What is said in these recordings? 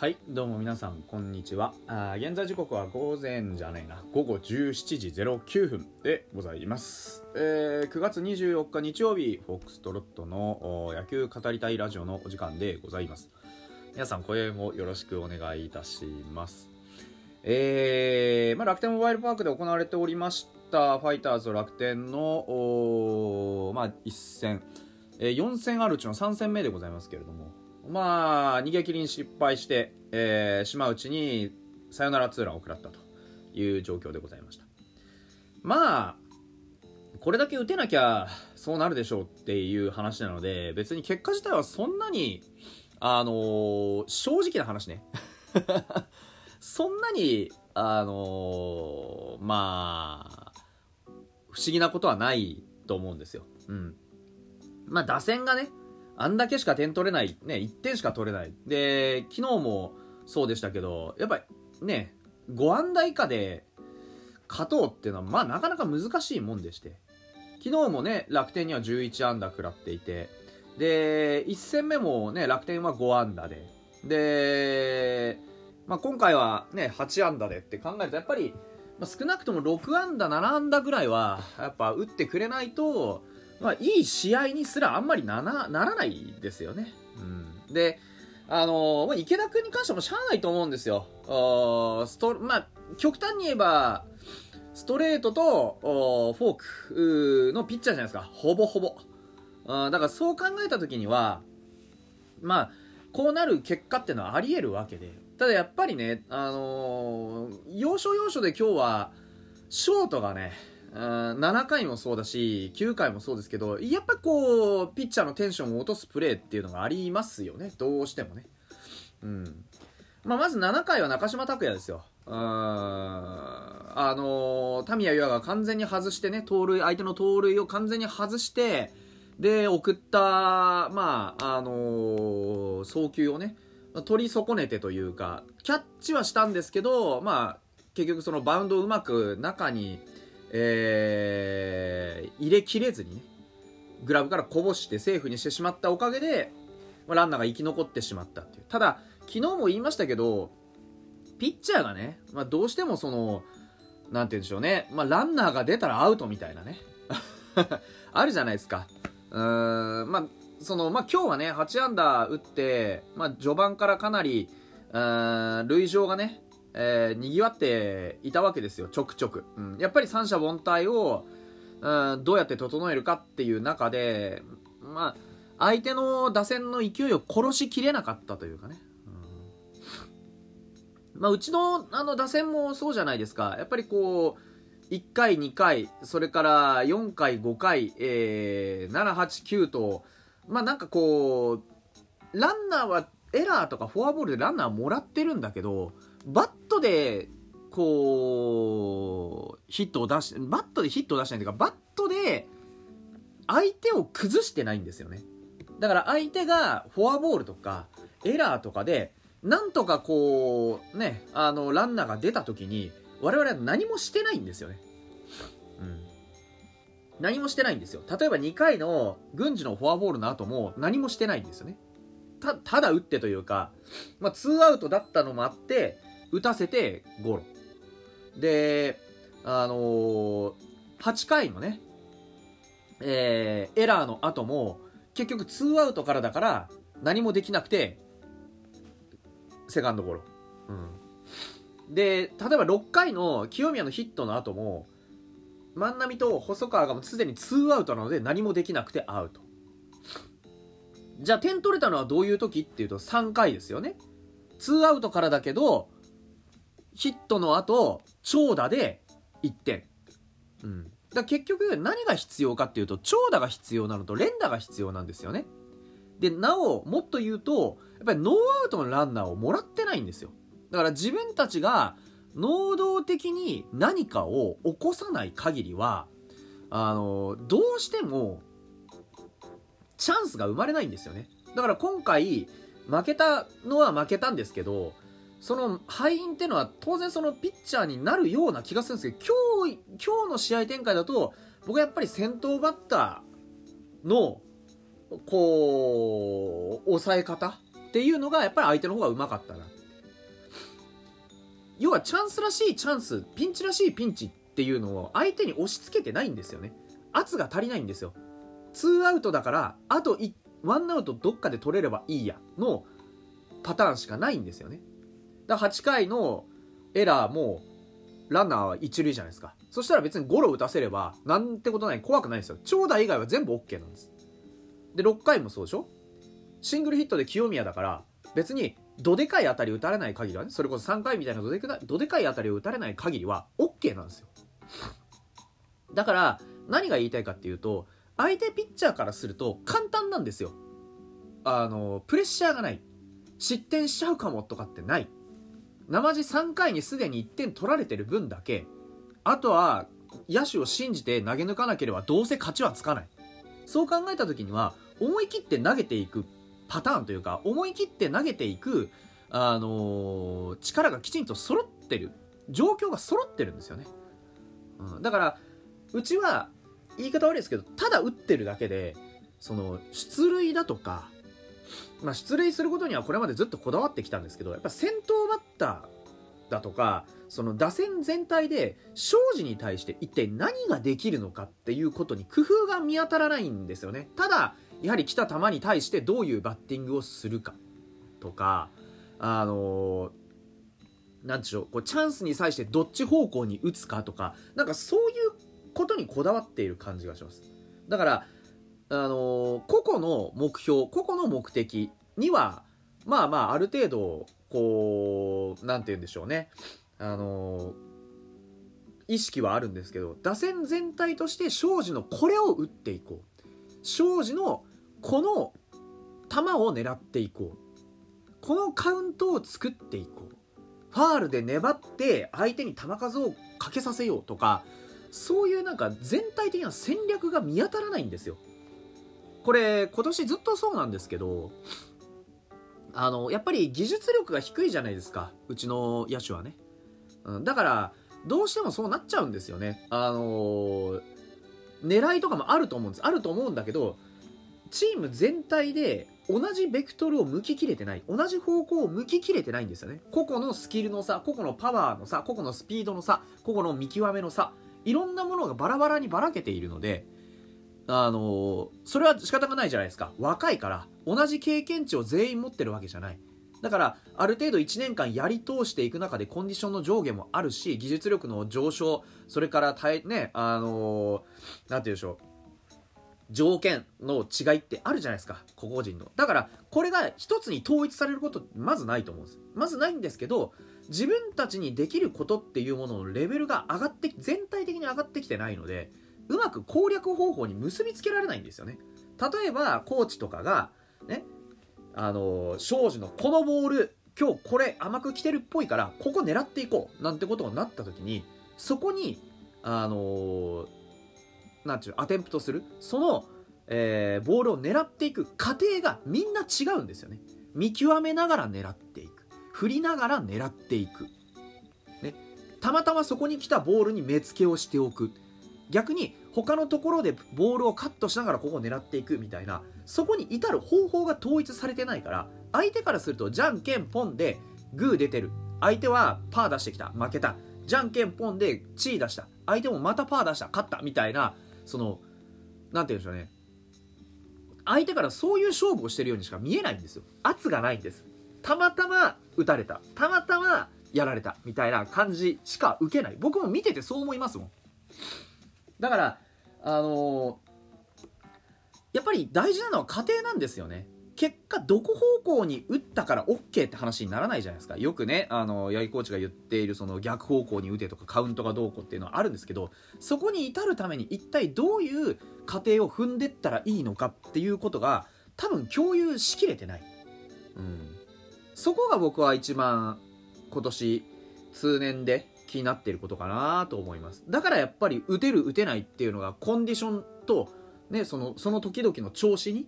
はいどうも皆さんこんにちは。あ現在時刻は午前じゃないな。午後17時09分でございます、えー、9月24日日曜日フォックストロットの野球語りたいラジオのお時間でございます。皆さん声もよろしくお願いいたします。えー、まあ、楽天モバイルパークで行われておりましたファイターズと楽天の、まあ、一戦、えー、4戦あるうちの3戦目でございますけれども。まあ、逃げ切りに失敗して、えー、島内にサヨナラツーランを食らったという状況でございました。まあ、これだけ打てなきゃそうなるでしょうっていう話なので、別に結果自体はそんなに、あのー、正直な話ね。そんなに、あのー、まあ、不思議なことはないと思うんですよ。うん。まあ、打線がね、あんだけしか点取れない、ね、1点しか取れない。で、昨日もそうでしたけど、やっぱりね、5安打以下で勝とうっていうのは、まあなかなか難しいもんでして。昨日もね、楽天には11安打食らっていて、で、1戦目もね、楽天は5安打で、で、まあ、今回はね、8安打でって考えると、やっぱり、まあ、少なくとも6安打、7安打ぐらいは、やっぱ打ってくれないと、まあ、いい試合にすらあんまりなならないですよね。うん、で、あのまあ、池田君に関してもしゃあないと思うんですよ。ストまあ、極端に言えば、ストレートとフォークのピッチャーじゃないですか。ほぼほぼ。だからそう考えた時には、まあ、こうなる結果っていうのはあり得るわけで。ただやっぱりね、あのー、要所要所で今日は、ショートがね、7回もそうだし9回もそうですけどやっぱこうピッチャーのテンションを落とすプレーっていうのがありますよね。どうしてもね、うん。まあ、まず7回は中島拓也ですよ。あのタミヤ・ユアが完全に外してね盗塁相手の盗塁を完全に外してで送ったまああのー、送球をね取り損ねてというかキャッチはしたんですけどまあ結局そのバウンドをうまく中にえー、入れきれずにね、グラブからこぼしてセーフにしてしまったおかげで、まあ、ランナーが生き残ってしまったっていう。ただ、昨日も言いましたけど、ピッチャーがね、まあ、どうしてもその、なんて言うんでしょうね、まあ、ランナーが出たらアウトみたいなね。あるじゃないですか。うーん、まあ、その、まあ、今日はね、8安打打って、まあ、序盤からかなり、塁上がね、えー、賑わっていたわけですよ、ちょくちょく。うん、やっぱり三者凡退を、うん、どうやって整えるかっていう中で、まあ、相手の打線の勢いを殺しきれなかったというかね。うん、まあ、うちのあの打線もそうじゃないですか。やっぱりこう、1回、2回、それから4回、5回、えー、7、8、9と、まあなんかこう、ランナーはエラーとかフォアボールでランナーもらってるんだけど、バットで、こう、ヒットを出して、バットでヒットを出したいというか、バットで相手を崩してないんですよね。だから相手がフォアボールとかエラーとかで、なんとかこう、ね、あの、ランナーが出た時に、我々は何もしてないんですよね。うん。何もしてないんですよ。例えば2回の軍事のフォアボールの後も何もしてないんですよね。た、ただ打ってというか、まあ、2アウトだったのもあって、打たせてゴロ。で、あのー、8回のね、えー、エラーの後も、結局2アウトからだから何もできなくて、セカンドゴロ。うん。で、例えば6回の清宮のヒットの後も、万波と細川がもうすでに2アウトなので何もできなくてアウト。じゃあ点取れたのはどういう時っていうと3回ですよね。2アウトからだけど、ヒットの後、長打で1点。うん。だ結局何が必要かっていうと、長打が必要なのと連打が必要なんですよね。で、なお、もっと言うと、やっぱりノーアウトのランナーをもらってないんですよ。だから自分たちが能動的に何かを起こさない限りは、あの、どうしても、チャンスが生まれないんですよね。だから今回、負けたのは負けたんですけど、その敗因っていうのは当然そのピッチャーになるような気がするんですけど今日今日の試合展開だと僕はやっぱり先頭バッターのこう抑え方っていうのがやっぱり相手の方がうまかったな。要はチャンスらしいチャンスピンチらしいピンチっていうのを相手に押し付けてないんですよね。圧が足りないんですよ。2アウトだからあと1アウトどっかで取れればいいやのパターンしかないんですよね。だ8回のエラーもランナーは一塁じゃないですか。そしたら別にゴロ打たせればなんてことない怖くないんですよ。長打以外は全部 OK なんです。で6回もそうでしょ？シングルヒットで清宮だから別にどでかい当たり打たれない限りはねそれこそ3回みたいなどでかどでかい当たりを打たれない限りは OK なんですよ。だから何が言いたいかっていうと相手ピッチャーからすると簡単なんですよ。あのプレッシャーがない。失点しちゃうかもとかってない。生地3回にすでに1点取られてる分だけあとは野手を信じて投げ抜かなければどうせ勝ちはつかない。そう考えた時には思い切って投げていくパターンというか思い切って投げていく、あのー、力がきちんと揃ってる。状況が揃ってるんですよね、うん、だからうちは言い方悪いですけどただ打ってるだけでその出塁だとか、まあ、出塁することにはこれまでずっとこだわってきたんですけどやっぱ先頭バッターだとかその打線全体で庄司に対して一体何ができるのかっていうことに工夫が見当たらないんですよね。ただやはり来た球に対してどういうバッティングをするかとかあのなんでしょうこうチャンスに際してどっち方向に打つかとかなんかそういうことにこだわっている感じがします。だからあの個々の目標個々の目的にはまあまあある程度こうなんて言うんでしょうね。あの意識はあるんですけど打線全体として庄司のこれを打っていこう。庄司のこの球を狙っていこう。このカウントを作っていこう。ファールで粘って相手に球数をかけさせようとかそういうなんか全体的な戦略が見当たらないんですよ。これ今年ずっとそうなんですけどあのやっぱり技術力が低いじゃないですか。うちの野手はね、うん、だからどうしてもそうなっちゃうんですよね。あのー、狙いとかもあると思うんです。あると思うんだけどチーム全体で同じベクトルを向ききれてない。同じ方向を向ききれてないんですよね。個々のスキルの差個々のパワーの差個々のスピードの差個々の見極めの差。いろんなものがバラバラにばらけているのであのそれは仕方がないじゃないですか。若いから同じ経験値を全員持ってるわけじゃない。だからある程度1年間やり通していく中でコンディションの上下もあるし技術力の上昇それから耐えねあのなんて言うでしょう。条件の違いってあるじゃないですか。個々人の。だからこれが一つに統一されることまずないと思うんです。まずないんですけど自分たちにできることっていうもののレベルが上がって全体的に上がってきてないのでうまく攻略方法に結びつけられないんですよね。例えばコーチとかがねあの庄司のこのボール今日これ甘く来てるっぽいからここ狙っていこうなんてことになった時にそこにあのなんていうアテンプトするその、えー、ボールを狙っていく過程がみんな違うんですよね。見極めながら狙っていく。振りながら狙っていく、ね、たまたまそこに来たボールに目付けをしておく。逆に他のところでボールをカットしながらここを狙っていくみたいなそこに至る方法が統一されてないから相手からするとじゃんけんポンでグー出てる。相手はパー出してきた。負けた。じゃんけんポンでチー出した。相手もまたパー出した。勝ったみたいなその何て言うんでしょうね。相手からそういう勝負をしてるようにしか見えないんですよ。圧がないんです。たまたま打たれた。たまたまやられた。みたいな感じしか受けない。僕も見ててそう思いますもん。だからあのー、やっぱり大事なのは家庭なんですよね。結果どこ方向に打ったから OK って話にならないじゃないですか。よくねあの八木コーチが言っているその逆方向に打てとかカウントがどうこうっていうのはあるんですけどそこに至るために一体どういう過程を踏んでったらいいのかっていうことが多分共有しきれてない、うん、そこが僕は一番今年通年で気になっていることかなと思います。だからやっぱり打てる打てないっていうのがコンディションと、ね、そのその時々の調子に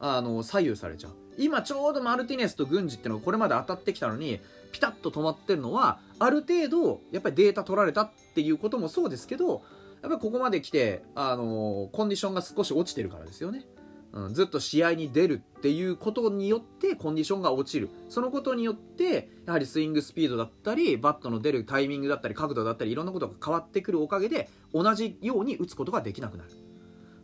あの左右されちゃう。今ちょうどマルティネスと郡司っていうのがこれまで当たってきたのにピタッと止まってるのはある程度やっぱりデータ取られたっていうこともそうですけどやっぱりここまで来てあのコンディションが少し落ちてるからですよね。ん、ずっと試合に出るっていうことによってコンディションが落ちる。そのことによってやはりスイングスピードだったりバットの出るタイミングだったり角度だったりいろんなことが変わってくるおかげで同じように打つことができなくなる、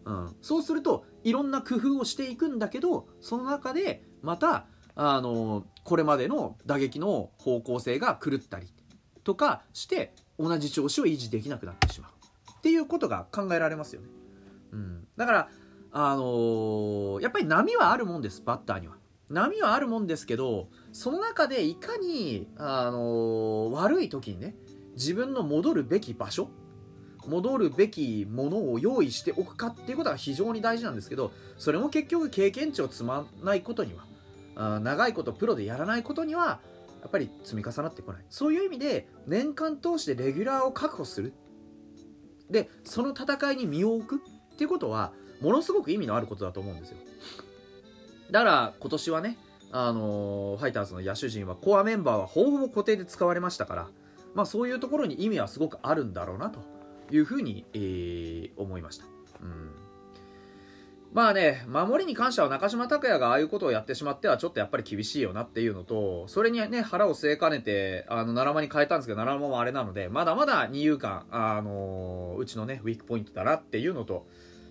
うん、そうするといろんな工夫をしていくんだけどその中でまたあのこれまでの打撃の方向性が狂ったりとかして同じ調子を維持できなくなってしまう。っていうことが考えられますよね、うん、だからあのー、やっぱり波はあるもんですバッターには。波はあるもんですけどその中でいかに、あのー、悪い時にね自分の戻るべき場所戻るべきものを用意しておくかっていうことが非常に大事なんですけどそれも結局経験値を積まないことにはあ長いことプロでやらないことにはやっぱり積み重なってこない。そういう意味で年間通してレギュラーを確保する。でその戦いに身を置くっていうことはものすごく意味のあることだと思うんですよ。だから今年はねあのー、ファイターズの野手陣はコアメンバーはほぼほぼ固定で使われましたからまあそういうところに意味はすごくあるんだろうなと。いうふうに、えー、思いました。うん。まあね、守りに関しては中島拓也がああいうことをやってしまってはちょっとやっぱり厳しいよなっていうのと、それにね、腹を据えかねて、あの、奈良間に変えたんですけど、奈良間もあれなので、まだまだ二遊間、あのー、うちのね、ウィークポイントだなっていうのと、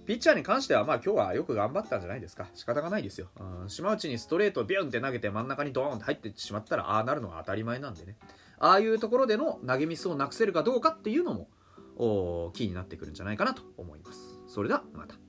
ピッチャーに関しては、まあ今日はよく頑張ったんじゃないですか。仕方がないですよ。うん、島内にストレートビュンって投げて真ん中にドーンって入ってしまったら、ああなるのは当たり前なんでね。ああいうところでの投げミスをなくせるかどうかっていうのも、おキーになってくるんじゃないかなと思います。それでは、また。